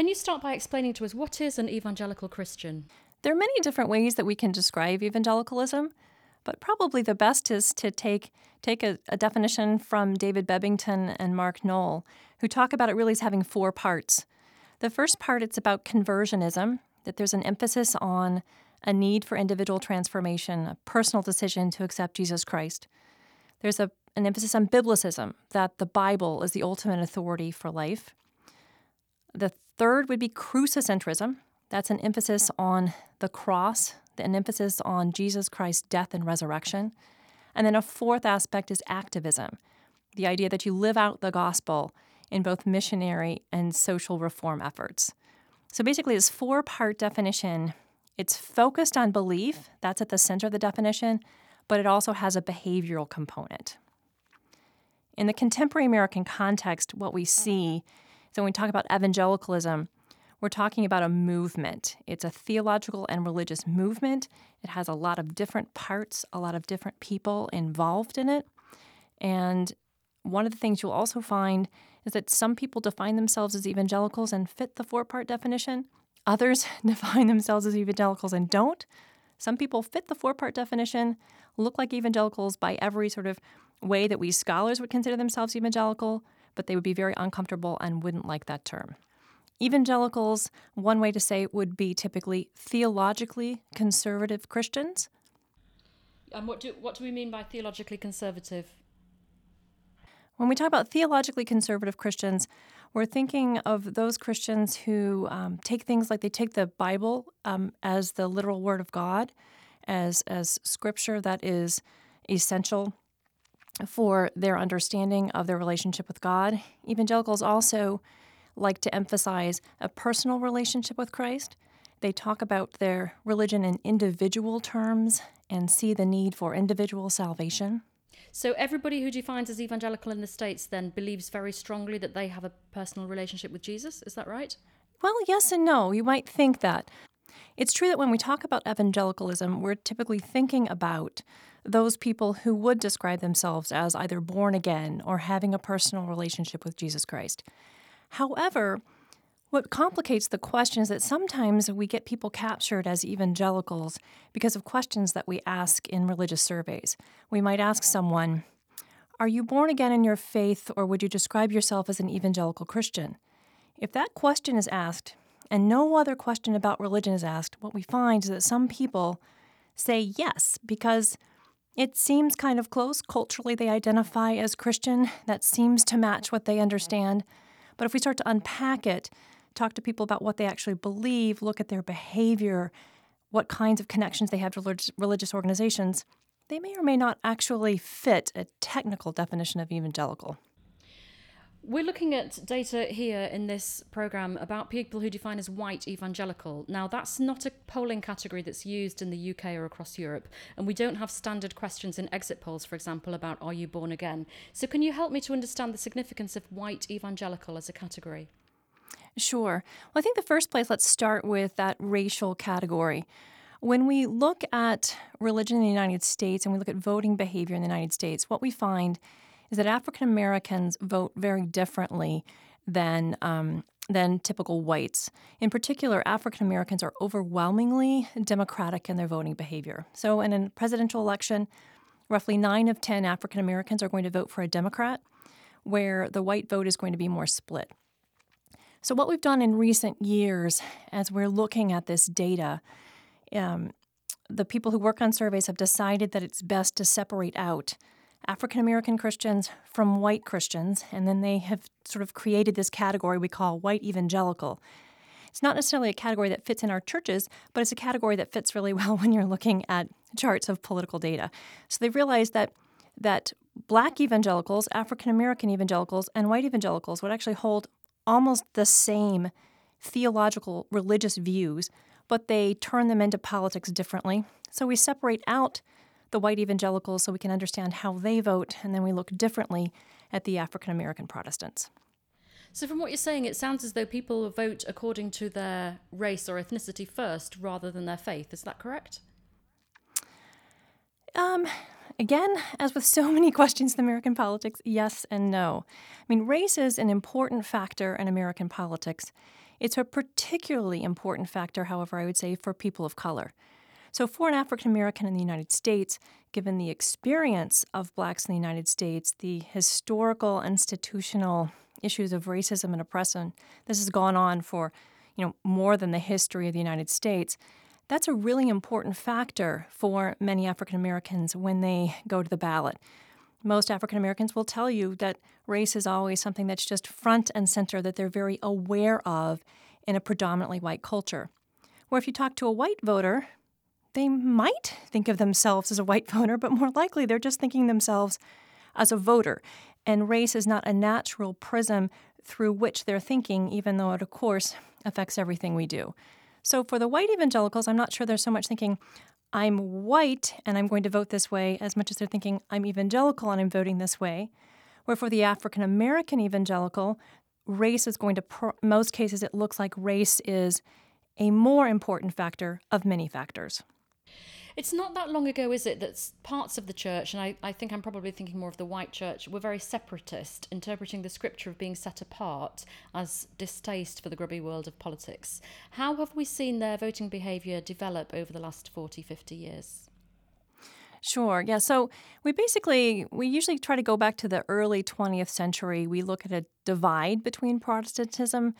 Can you start by explaining to us what is an evangelical Christian? There are many different ways that we can describe evangelicalism, but probably the best is to take take a, a definition from David Bebbington and Mark Noll, who talk about it really as having four parts. The first part it's about conversionism, that there's an emphasis on a need for individual transformation, a personal decision to accept Jesus Christ. There's a, an emphasis on biblicism, that the Bible is the ultimate authority for life. The third would be crucicentrism. That's an emphasis on the cross, an emphasis on Jesus Christ's death and resurrection. And then a fourth aspect is activism the idea that you live out the gospel in both missionary and social reform efforts. So basically, this four part definition it's focused on belief, that's at the center of the definition, but it also has a behavioral component. In the contemporary American context, what we see is when we talk about evangelicalism, we're talking about a movement. It's a theological and religious movement. It has a lot of different parts, a lot of different people involved in it. And one of the things you'll also find is that some people define themselves as evangelicals and fit the four part definition. Others define themselves as evangelicals and don't. Some people fit the four part definition, look like evangelicals by every sort of way that we scholars would consider themselves evangelical, but they would be very uncomfortable and wouldn't like that term. Evangelicals, one way to say it would be typically theologically conservative Christians. And what do, what do we mean by theologically conservative? When we talk about theologically conservative Christians, we're thinking of those Christians who um, take things like they take the Bible um, as the literal Word of God, as as Scripture that is essential for their understanding of their relationship with God. Evangelicals also like to emphasize a personal relationship with Christ. They talk about their religion in individual terms and see the need for individual salvation. So everybody who defines as evangelical in the States then believes very strongly that they have a personal relationship with Jesus. Is that right? Well, yes and no. You might think that. It's true that when we talk about evangelicalism, we're typically thinking about those people who would describe themselves as either born again or having a personal relationship with Jesus Christ. However, what complicates the question is that sometimes we get people captured as evangelicals because of questions that we ask in religious surveys. We might ask someone, Are you born again in your faith, or would you describe yourself as an evangelical Christian? If that question is asked, and no other question about religion is asked, what we find is that some people say yes because it seems kind of close. Culturally, they identify as Christian. That seems to match what they understand. But if we start to unpack it, talk to people about what they actually believe, look at their behavior, what kinds of connections they have to religious organizations, they may or may not actually fit a technical definition of evangelical. We're looking at data here in this program about people who define as white evangelical. Now, that's not a polling category that's used in the UK or across Europe, and we don't have standard questions in exit polls, for example, about are you born again. So, can you help me to understand the significance of white evangelical as a category? Sure. Well, I think the first place, let's start with that racial category. When we look at religion in the United States and we look at voting behavior in the United States, what we find is that African Americans vote very differently than um, than typical whites. In particular, African Americans are overwhelmingly democratic in their voting behavior. So, in a presidential election, roughly nine of ten African Americans are going to vote for a Democrat, where the white vote is going to be more split. So, what we've done in recent years as we're looking at this data, um, the people who work on surveys have decided that it's best to separate out African American Christians from white Christians, and then they have sort of created this category we call white evangelical. It's not necessarily a category that fits in our churches, but it's a category that fits really well when you're looking at charts of political data. So they've realized that that black evangelicals, African American evangelicals, and white evangelicals would actually hold almost the same theological religious views, but they turn them into politics differently. So we separate out the white evangelicals so we can understand how they vote, and then we look differently at the African American Protestants. So, from what you're saying, it sounds as though people vote according to their race or ethnicity first rather than their faith. Is that correct? Um, Again, as with so many questions in American politics, yes and no. I mean, race is an important factor in American politics. It's a particularly important factor, however, I would say, for people of color. So, for an African American in the United States, given the experience of blacks in the United States, the historical, institutional issues of racism and oppression, this has gone on for, you know, more than the history of the United States. That's a really important factor for many African Americans when they go to the ballot. Most African Americans will tell you that race is always something that's just front and center, that they're very aware of in a predominantly white culture. Where if you talk to a white voter, they might think of themselves as a white voter, but more likely they're just thinking themselves as a voter. And race is not a natural prism through which they're thinking, even though it, of course, affects everything we do. So for the white evangelicals, I'm not sure they're so much thinking, I'm white and I'm going to vote this way, as much as they're thinking, I'm evangelical and I'm voting this way. Where for the African American evangelical, race is going to, most cases, it looks like race is a more important factor of many factors. It's not that long ago, is it, that parts of the church, and I, I think I'm probably thinking more of the white church, were very separatist, interpreting the scripture of being set apart as distaste for the grubby world of politics. How have we seen their voting behaviour develop over the last 40, 50 years? Sure. Yeah. So we basically we usually try to go back to the early 20th century. We look at a divide between Protestantism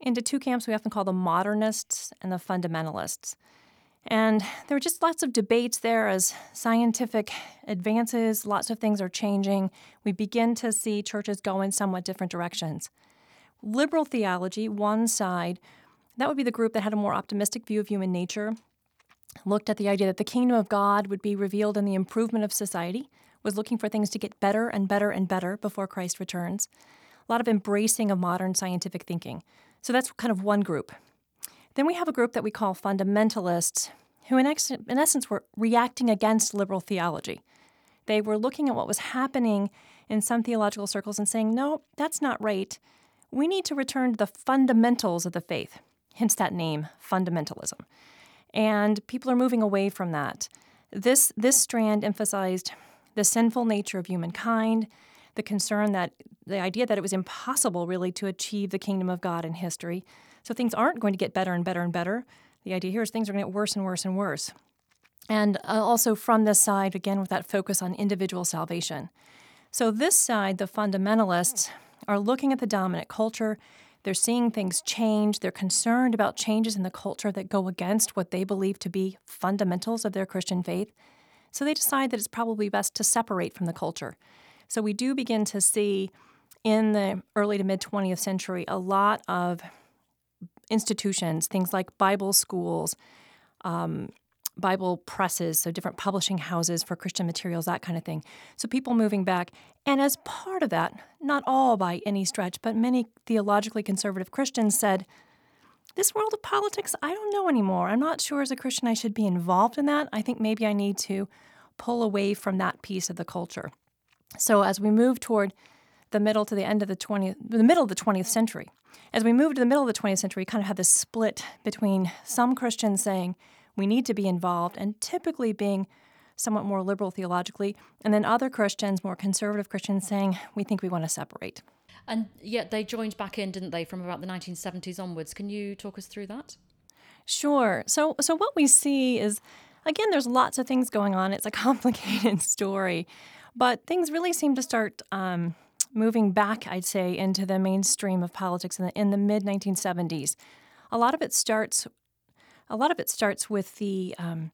into two camps we often call the modernists and the fundamentalists. And there were just lots of debates there as scientific advances, lots of things are changing. We begin to see churches go in somewhat different directions. Liberal theology, one side, that would be the group that had a more optimistic view of human nature, looked at the idea that the kingdom of God would be revealed in the improvement of society, was looking for things to get better and better and better before Christ returns. A lot of embracing of modern scientific thinking. So that's kind of one group. Then we have a group that we call fundamentalists, who in, ex- in essence were reacting against liberal theology. They were looking at what was happening in some theological circles and saying, no, that's not right. We need to return to the fundamentals of the faith, hence that name, fundamentalism. And people are moving away from that. This, this strand emphasized the sinful nature of humankind, the concern that the idea that it was impossible really to achieve the kingdom of God in history, so things aren't going to get better and better and better. The idea here is things are going to get worse and worse and worse. And uh, also from this side, again, with that focus on individual salvation. So, this side, the fundamentalists, are looking at the dominant culture. They're seeing things change. They're concerned about changes in the culture that go against what they believe to be fundamentals of their Christian faith. So, they decide that it's probably best to separate from the culture. So, we do begin to see in the early to mid 20th century a lot of institutions, things like Bible schools, um, Bible presses, so different publishing houses for Christian materials, that kind of thing. So people moving back. And as part of that, not all by any stretch, but many theologically conservative Christians said, This world of politics, I don't know anymore. I'm not sure as a Christian I should be involved in that. I think maybe I need to pull away from that piece of the culture. So as we move toward the middle to the end of the 20th, the middle of the 20th century. As we move to the middle of the 20th century, we kind of have this split between some Christians saying we need to be involved and typically being somewhat more liberal theologically, and then other Christians, more conservative Christians, saying we think we want to separate. And yet they joined back in, didn't they, from about the 1970s onwards? Can you talk us through that? Sure. So, so what we see is, again, there's lots of things going on. It's a complicated story, but things really seem to start um, moving back, I'd say, into the mainstream of politics in the, in the mid 1970s. A lot of it starts, a lot of it starts with the um,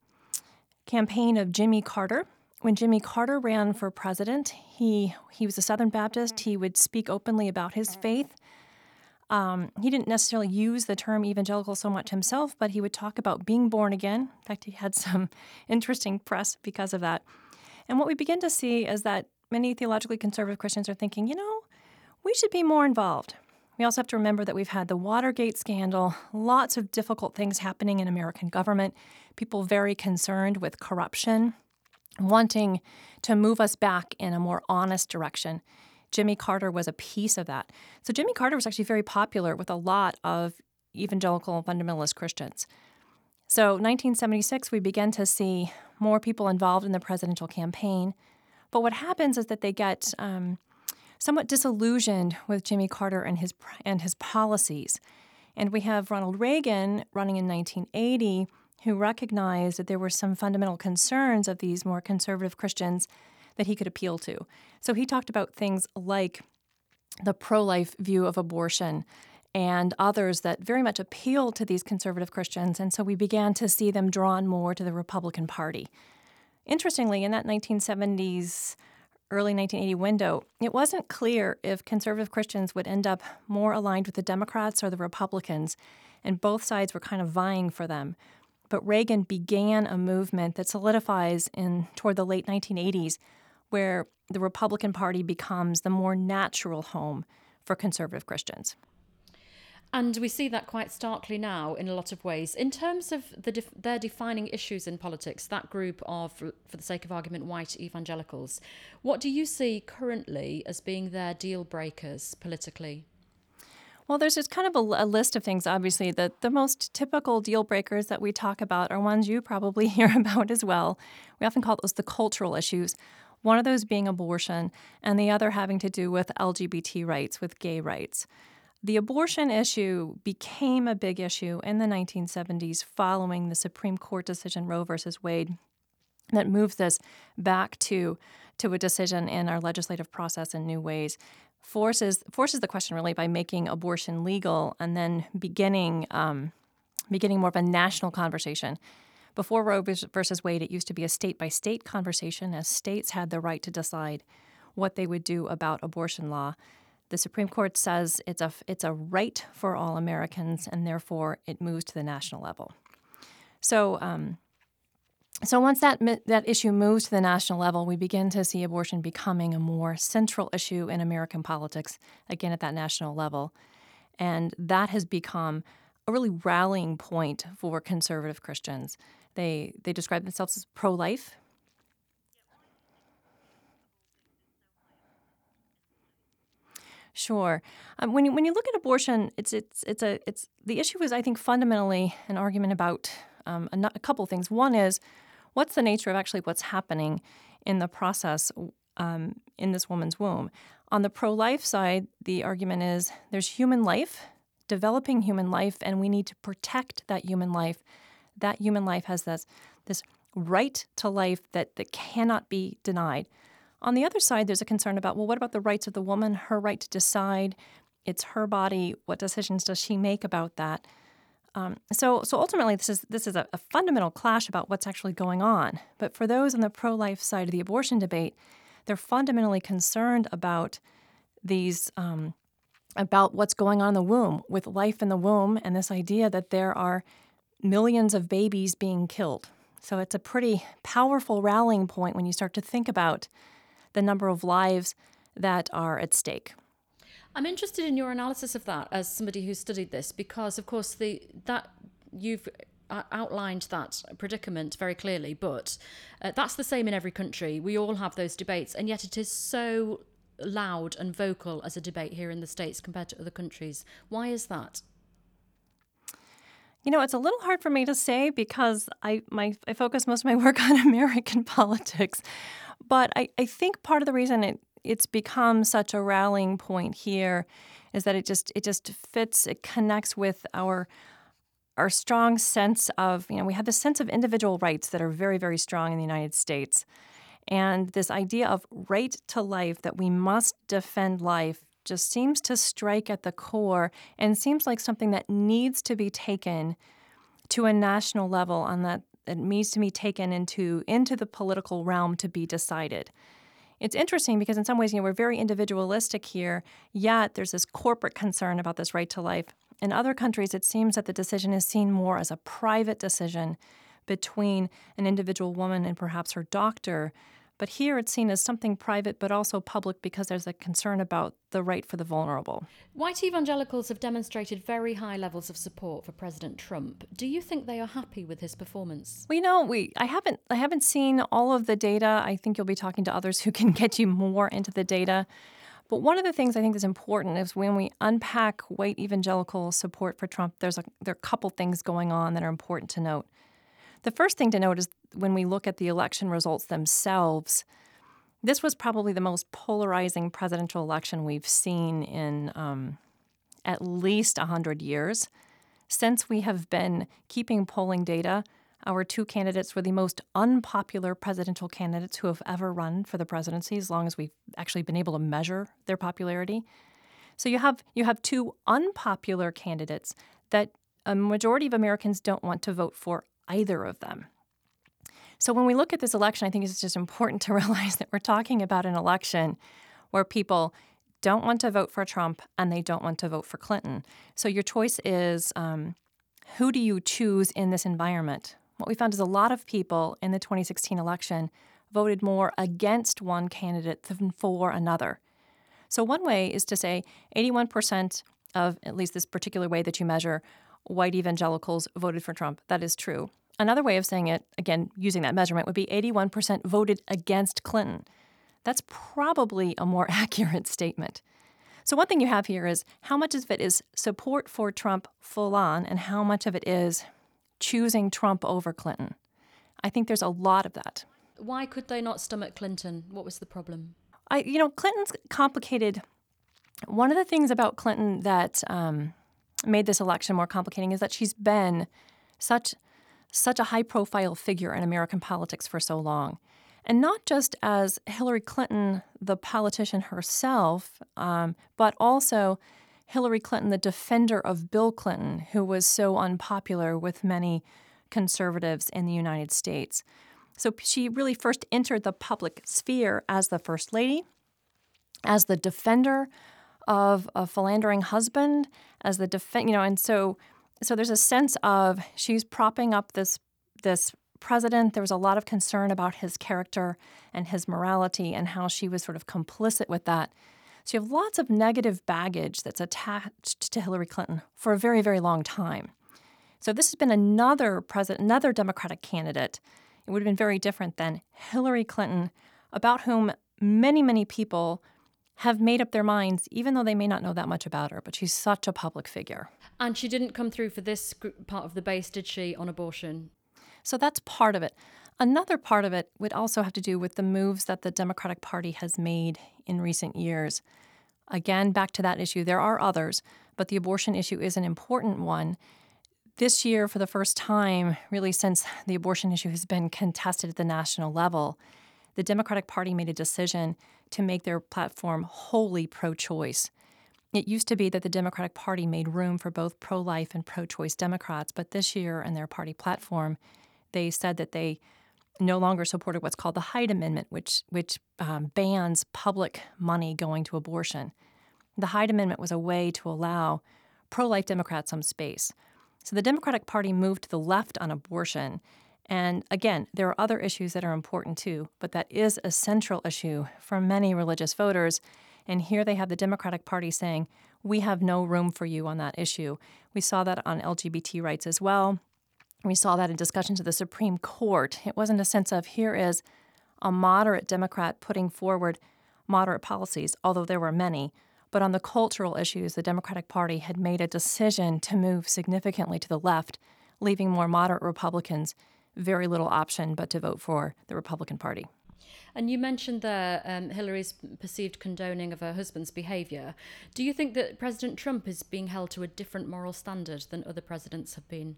campaign of Jimmy Carter. When Jimmy Carter ran for president, he he was a Southern Baptist. He would speak openly about his faith. Um, he didn't necessarily use the term evangelical so much himself, but he would talk about being born again. In fact, he had some interesting press because of that. And what we begin to see is that many theologically conservative Christians are thinking, you know, we should be more involved. We also have to remember that we've had the Watergate scandal, lots of difficult things happening in American government, people very concerned with corruption, wanting to move us back in a more honest direction. Jimmy Carter was a piece of that. So, Jimmy Carter was actually very popular with a lot of evangelical fundamentalist Christians. So, 1976, we began to see more people involved in the presidential campaign. But what happens is that they get um, somewhat disillusioned with Jimmy Carter and his and his policies, And we have Ronald Reagan running in 1980, who recognized that there were some fundamental concerns of these more conservative Christians that he could appeal to. So he talked about things like the pro life view of abortion and others that very much appealed to these conservative Christians. And so we began to see them drawn more to the Republican Party. Interestingly, in that 1970s, early 1980 window, it wasn't clear if conservative Christians would end up more aligned with the Democrats or the Republicans, and both sides were kind of vying for them. But Reagan began a movement that solidifies in toward the late 1980s where the Republican Party becomes the more natural home for conservative Christians. And we see that quite starkly now in a lot of ways. In terms of the def- their defining issues in politics, that group of, for the sake of argument, white evangelicals, what do you see currently as being their deal breakers politically? Well, there's just kind of a, a, list of things, obviously. The, the most typical deal breakers that we talk about are ones you probably hear about as well. We often call those the cultural issues one of those being abortion, and the other having to do with LGBT rights, with gay rights. The abortion issue became a big issue in the 1970s following the Supreme Court decision Roe versus Wade that moves this back to, to a decision in our legislative process in new ways. Forces, forces the question really by making abortion legal and then beginning, um, beginning more of a national conversation before Roe versus Wade, it used to be a state by state conversation as states had the right to decide what they would do about abortion law. The Supreme Court says it's a, it's a right for all Americans, and therefore it moves to the national level. So, um, so once that that issue moves to the national level, we begin to see abortion becoming a more central issue in American politics, again at that national level, and that has become a really rallying point for conservative Christians. They they describe themselves as pro-life. Sure. Um, when you when you look at abortion, it's it's it's a it's the issue is I think fundamentally an argument about um, a, a couple things. One is what's the nature of actually what's happening in the process um, in this woman's womb. On the pro-life side, the argument is there's human life, developing human life, and we need to protect that human life that human life has this, this right to life that, that cannot be denied. On the other side, there's a concern about well, what about the rights of the woman, her right to decide? It's her body. What decisions does she make about that? Um, so, so ultimately, this is this is a, a fundamental clash about what's actually going on. But for those on the pro-life side of the abortion debate, they're fundamentally concerned about these um, about what's going on in the womb with life in the womb and this idea that there are millions of babies being killed. So it's a pretty powerful rallying point when you start to think about the number of lives that are at stake. I'm interested in your analysis of that as somebody who studied this because of course the that you've uh, outlined that predicament very clearly but uh, that's the same in every country. We all have those debates and yet it is so loud and vocal as a debate here in the states compared to other countries. Why is that you know, it's a little hard for me to say because I my I focus most of my work on American politics. But I, I think part of the reason it, it's become such a rallying point here is that it just it just fits, it connects with our our strong sense of, you know, we have this sense of individual rights that are very, very strong in the United States. And this idea of right to life, that we must defend life, just seems to strike at the core and seems like something that needs to be taken to a national level on that it needs to be taken into into the political realm to be decided. It's interesting because in some ways, you know, we're very individualistic here, yet there's this corporate concern about this right to life. In other countries, it seems that the decision is seen more as a private decision between an individual woman and perhaps her doctor but here it's seen as something private but also public because there's a concern about the right for the vulnerable. White evangelicals have demonstrated very high levels of support for President Trump. Do you think they are happy with his performance? We know we I haven't I haven't seen all of the data. I think you'll be talking to others who can get you more into the data. But one of the things I think is important is when we unpack white evangelical support for Trump, there's a there are a couple things going on that are important to note. The first thing to note is when we look at the election results themselves, this was probably the most polarizing presidential election we've seen in um, at least 100 years. since we have been keeping polling data, our two candidates were the most unpopular presidential candidates who have ever run for the presidency, as long as we've actually been able to measure their popularity. So you have you have two unpopular candidates that a majority of Americans don't want to vote for either of them. So when we look at this election, I think it's just important to realize that we're talking about an election where people don't want to vote for Trump and they don't want to vote for Clinton. So your choice is um, who do you choose in this environment? What we found is a lot of people in the 2016 election voted more against one candidate than for another. So, one way is to say 81% of, at least this particular way that you measure, white evangelicals voted for Trump. That is true. Another way of saying it, again, using that measurement, would be 81% voted against Clinton. That's probably a more accurate statement. So, one thing you have here is how much of it is support for Trump full on, and how much of it is choosing Trump over Clinton. I think there's a lot of that. Why could they not stomach Clinton? What was the problem? I, you know, Clinton's complicated. One of the things about Clinton that um, made this election more complicating is that she's been such such a high profile figure in American politics for so long. And not just as Hillary Clinton, the politician herself, um, but also Hillary Clinton, the defender of Bill Clinton, who was so unpopular with many conservatives in the United States. So she really first entered the public sphere as the First Lady, as the defender of a philandering husband, as the defense, you know, and so so there's a sense of she's propping up this this president. There was a lot of concern about his character and his morality and how she was sort of complicit with that. So you have lots of negative baggage that's attached to Hillary Clinton for a very, very long time. So this has been another president, another Democratic candidate. It would have been very different than Hillary Clinton, about whom many, many people have made up their minds, even though they may not know that much about her. But she's such a public figure. And she didn't come through for this part of the base, did she, on abortion? So that's part of it. Another part of it would also have to do with the moves that the Democratic Party has made in recent years. Again, back to that issue, there are others, but the abortion issue is an important one. This year, for the first time, really since the abortion issue has been contested at the national level, the Democratic Party made a decision to make their platform wholly pro choice. It used to be that the Democratic Party made room for both pro life and pro choice Democrats, but this year in their party platform, they said that they no longer supported what's called the Hyde Amendment, which, which um, bans public money going to abortion. The Hyde Amendment was a way to allow pro life Democrats some space. So the Democratic Party moved to the left on abortion and again, there are other issues that are important too, but that is a central issue for many religious voters. And here they have the Democratic Party saying, we have no room for you on that issue. We saw that on LGBT rights as well. We saw that in discussions of the Supreme Court. It wasn't a sense of here is a moderate Democrat putting forward moderate policies, although there were many. But on the cultural issues, the Democratic Party had made a decision to move significantly to the left, leaving more moderate Republicans very little option but to vote for the Republican Party. And you mentioned there um, Hillary's perceived condoning of her husband's behaviour. Do you think that President Trump is being held to a different moral standard than other presidents have been?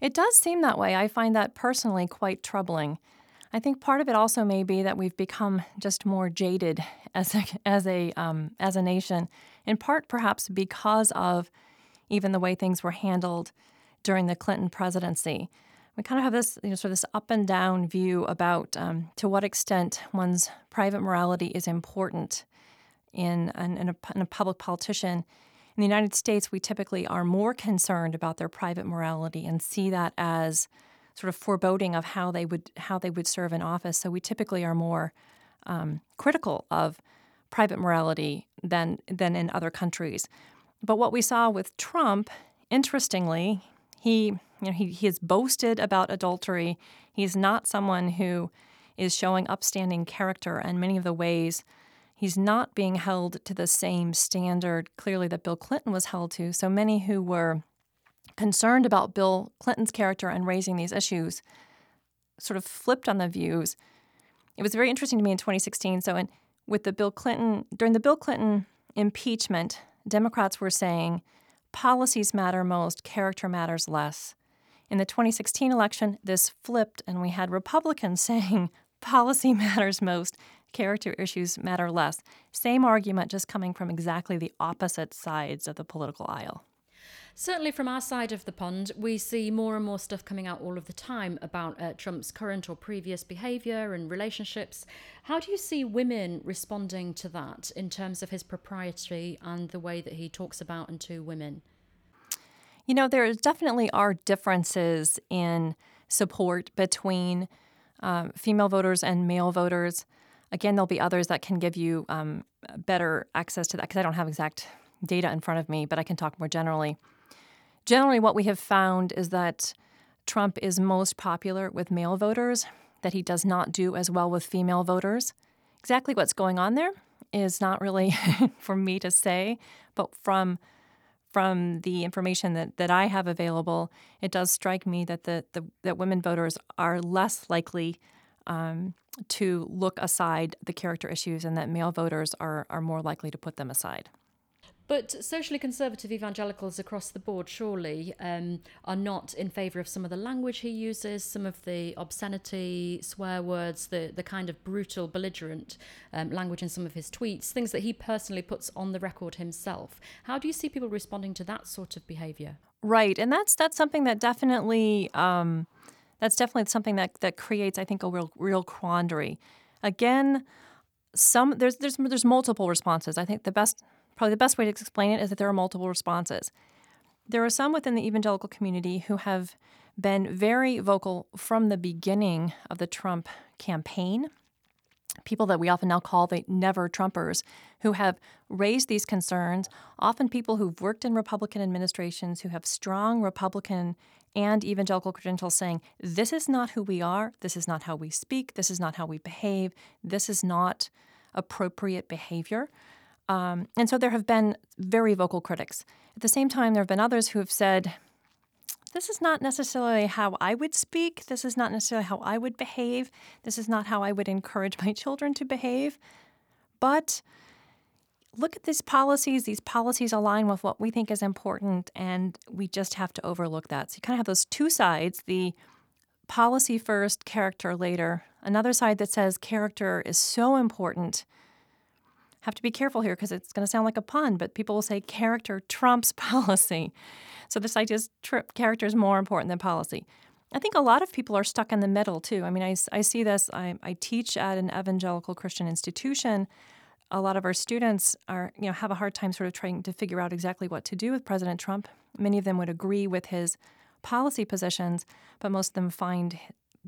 It does seem that way. I find that personally quite troubling. I think part of it also may be that we've become just more jaded as a, as a um, as a nation, in part perhaps because of even the way things were handled during the Clinton presidency we kind of have this you know, sort of this up and down view about um, to what extent one's private morality is important in, in, in, a, in a public politician. In the United States, we typically are more concerned about their private morality and see that as sort of foreboding of how they would how they would serve in office. So we typically are more um, critical of private morality than than in other countries. But what we saw with Trump, interestingly, he you know, he, he has boasted about adultery. He's not someone who is showing upstanding character and many of the ways he's not being held to the same standard clearly that Bill Clinton was held to. So many who were concerned about Bill Clinton's character and raising these issues sort of flipped on the views. It was very interesting to me in 2016. So in, with the Bill Clinton during the Bill Clinton impeachment, Democrats were saying policies matter most, character matters less. In the 2016 election, this flipped, and we had Republicans saying policy matters most, character issues matter less. Same argument, just coming from exactly the opposite sides of the political aisle. Certainly, from our side of the pond, we see more and more stuff coming out all of the time about uh, Trump's current or previous behaviour and relationships. How do you see women responding to that in terms of his propriety and the way that he talks about and to women? You know, there definitely are differences in support between um, female voters and male voters. Again, there'll be others that can give you um, better access to that because I don't have exact data in front of me, but I can talk more generally. Generally, what we have found is that Trump is most popular with male voters, that he does not do as well with female voters. Exactly what's going on there is not really for me to say, but from from the information that, that I have available, it does strike me that the, the that women voters are less likely um, to look aside the character issues, and that male voters are are more likely to put them aside. But socially conservative evangelicals across the board surely um, are not in favour of some of the language he uses, some of the obscenity, swear words, the, the kind of brutal, belligerent um, language in some of his tweets, things that he personally puts on the record himself. How do you see people responding to that sort of behaviour? Right, and that's that's something that definitely um, that's definitely something that that creates, I think, a real real quandary. Again, some there's there's there's multiple responses. I think the best Probably the best way to explain it is that there are multiple responses. There are some within the evangelical community who have been very vocal from the beginning of the Trump campaign. People that we often now call the never Trumpers, who have raised these concerns, often people who've worked in Republican administrations, who have strong Republican and evangelical credentials saying, This is not who we are, this is not how we speak, this is not how we behave, this is not appropriate behavior. Um, and so there have been very vocal critics. At the same time, there have been others who have said, this is not necessarily how I would speak. This is not necessarily how I would behave. This is not how I would encourage my children to behave. But look at these policies. These policies align with what we think is important, and we just have to overlook that. So you kind of have those two sides the policy first, character later. Another side that says character is so important have to be careful here because it's going to sound like a pun, but people will say character trumps policy. So this idea is tri- character is more important than policy. I think a lot of people are stuck in the middle too. I mean, I, I see this. I, I teach at an evangelical Christian institution. A lot of our students are, you know, have a hard time sort of trying to figure out exactly what to do with President Trump. Many of them would agree with his policy positions, but most of them find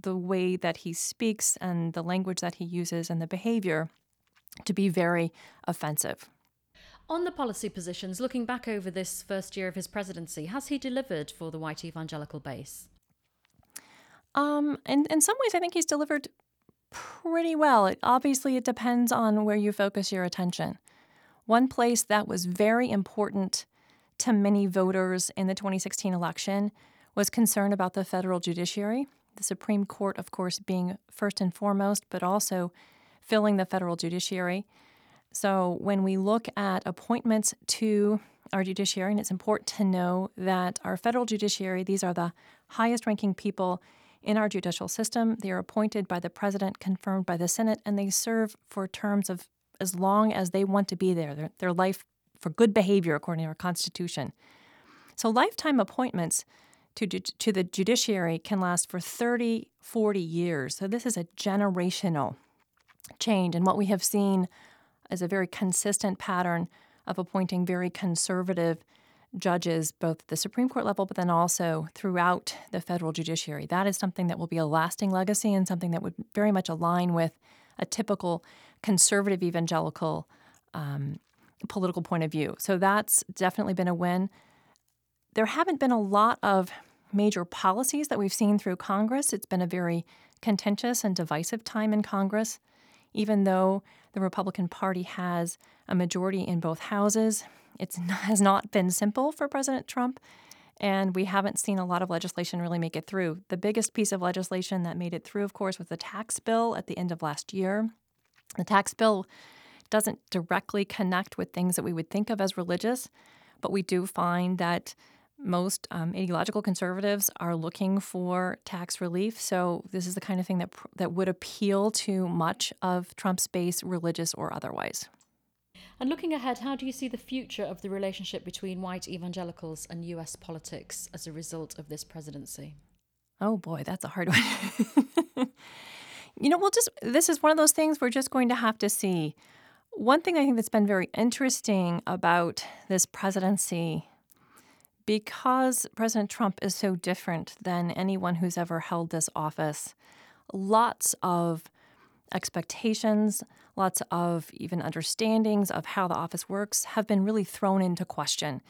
the way that he speaks and the language that he uses and the behavior to be very offensive. On the policy positions, looking back over this first year of his presidency, has he delivered for the white evangelical base? Um, in, in some ways, I think he's delivered pretty well. It, obviously, it depends on where you focus your attention. One place that was very important to many voters in the 2016 election was concern about the federal judiciary, the Supreme Court, of course, being first and foremost, but also filling the federal judiciary. So when we look at appointments to our judiciary, and it's important to know that our federal judiciary, these are the highest ranking people in our judicial system. They are appointed by the president, confirmed by the Senate, and they serve for terms of as long as they want to be there, their, their life for good behavior according to our Constitution. So lifetime appointments to, to the judiciary can last for 30, 40 years. So this is a generational change. And what we have seen is a very consistent pattern of appointing very conservative judges, both at the Supreme Court level, but then also throughout the federal judiciary. That is something that will be a lasting legacy and something that would very much align with a typical conservative evangelical um, political point of view. So that's definitely been a win. There haven't been a lot of major policies that we've seen through Congress. It's been a very contentious and divisive time in Congress even though the Republican Party has a majority in both houses. It has not been simple for President Trump, and we haven't seen a lot of legislation really make it through. The biggest piece of legislation that made it through, of course, was the tax bill at the end of last year. The tax bill doesn't directly connect with things that we would think of as religious, But we do find that most um, ideological conservatives are looking for tax relief. So this is the kind of thing that that would appeal to much of Trump's base, religious or otherwise. And looking ahead, how do you see the future of the relationship between white evangelicals and US politics as a result of this presidency? Oh boy, that's a hard one. you know, we'll just, this is one of those things we're just going to have to see. One thing I think that's been very interesting about this presidency, because President Trump is so different than anyone who's ever held this office, lots of expectations, lots of even understandings of how the office works have been really thrown into question.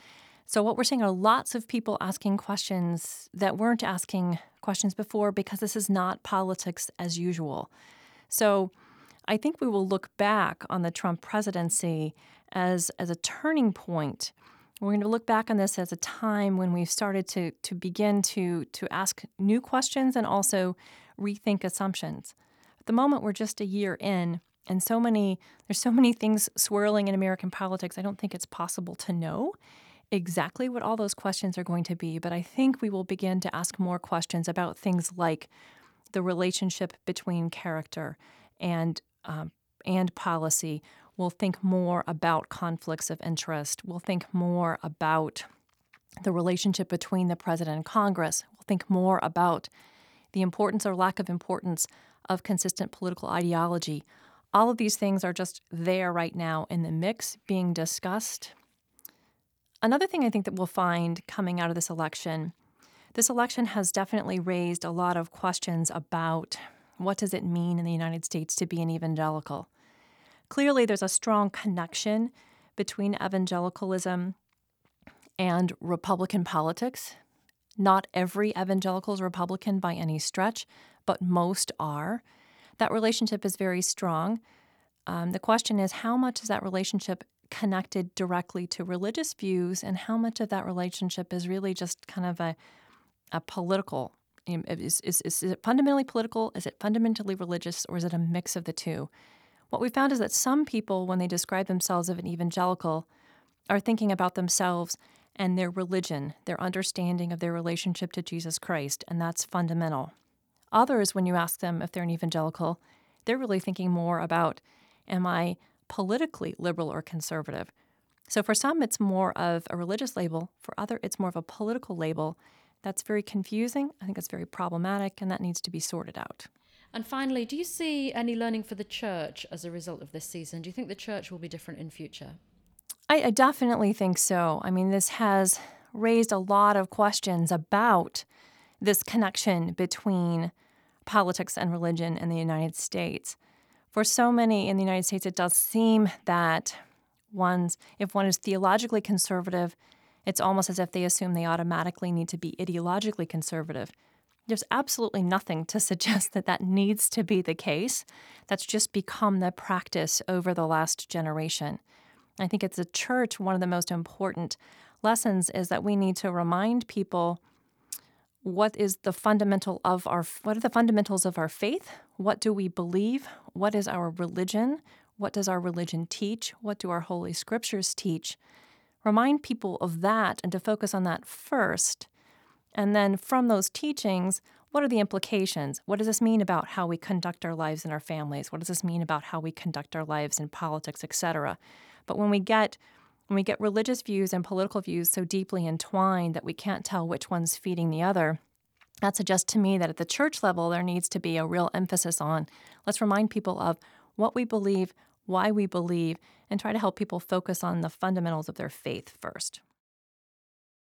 So, what we're seeing are lots of people asking questions that weren't asking questions before because this is not politics as usual. So, I think we will look back on the Trump presidency as, as a turning point. We're going to look back on this as a time when we've started to, to begin to, to ask new questions and also rethink assumptions At the moment we're just a year in and so many there's so many things swirling in American politics. I don't think it's possible to know exactly what all those questions are going to be, but I think we will begin to ask more questions about things like the relationship between character and um, and policy. We'll think more about conflicts of interest. We'll think more about the relationship between the president and Congress. We'll think more about the importance or lack of importance of consistent political ideology. All of these things are just there right now in the mix being discussed. Another thing I think that we'll find coming out of this election this election has definitely raised a lot of questions about what does it mean in the United States to be an evangelical. Clearly, there's a strong connection between evangelicalism and Republican politics. Not every evangelical is Republican by any stretch, but most are. That relationship is very strong. Um, the question is how much is that relationship connected directly to religious views, and how much of that relationship is really just kind of a, a political? Is, is, is it fundamentally political? Is it fundamentally religious? Or is it a mix of the two? What we found is that some people, when they describe themselves as an evangelical, are thinking about themselves and their religion, their understanding of their relationship to Jesus Christ, and that's fundamental. Others, when you ask them if they're an evangelical, they're really thinking more about am I politically liberal or conservative? So for some, it's more of a religious label. For other, it's more of a political label. That's very confusing. I think it's very problematic, and that needs to be sorted out. And finally, do you see any learning for the church as a result of this season? Do you think the church will be different in future? I, I definitely think so. I mean, this has raised a lot of questions about this connection between politics and religion in the United States. For so many in the United States, it does seem that one's, if one is theologically conservative, it's almost as if they assume they automatically need to be ideologically conservative. There's absolutely nothing to suggest that that needs to be the case. That's just become the practice over the last generation. I think it's a church, one of the most important lessons is that we need to remind people what is the fundamental of our what are the fundamentals of our faith? What do we believe? What is our religion? What does our religion teach? What do our holy scriptures teach? Remind people of that and to focus on that first and then from those teachings what are the implications? What does this mean about how we conduct our lives in our families? What does this mean about how we conduct our lives in politics etc but when we get when we get religious views and political views so deeply entwined that we can't tell which one's feeding the other, that suggests to me that at the church level, there needs to be a real emphasis on let's remind people of what we believe, why we believe, and try to help people focus on the fundamentals of their faith first.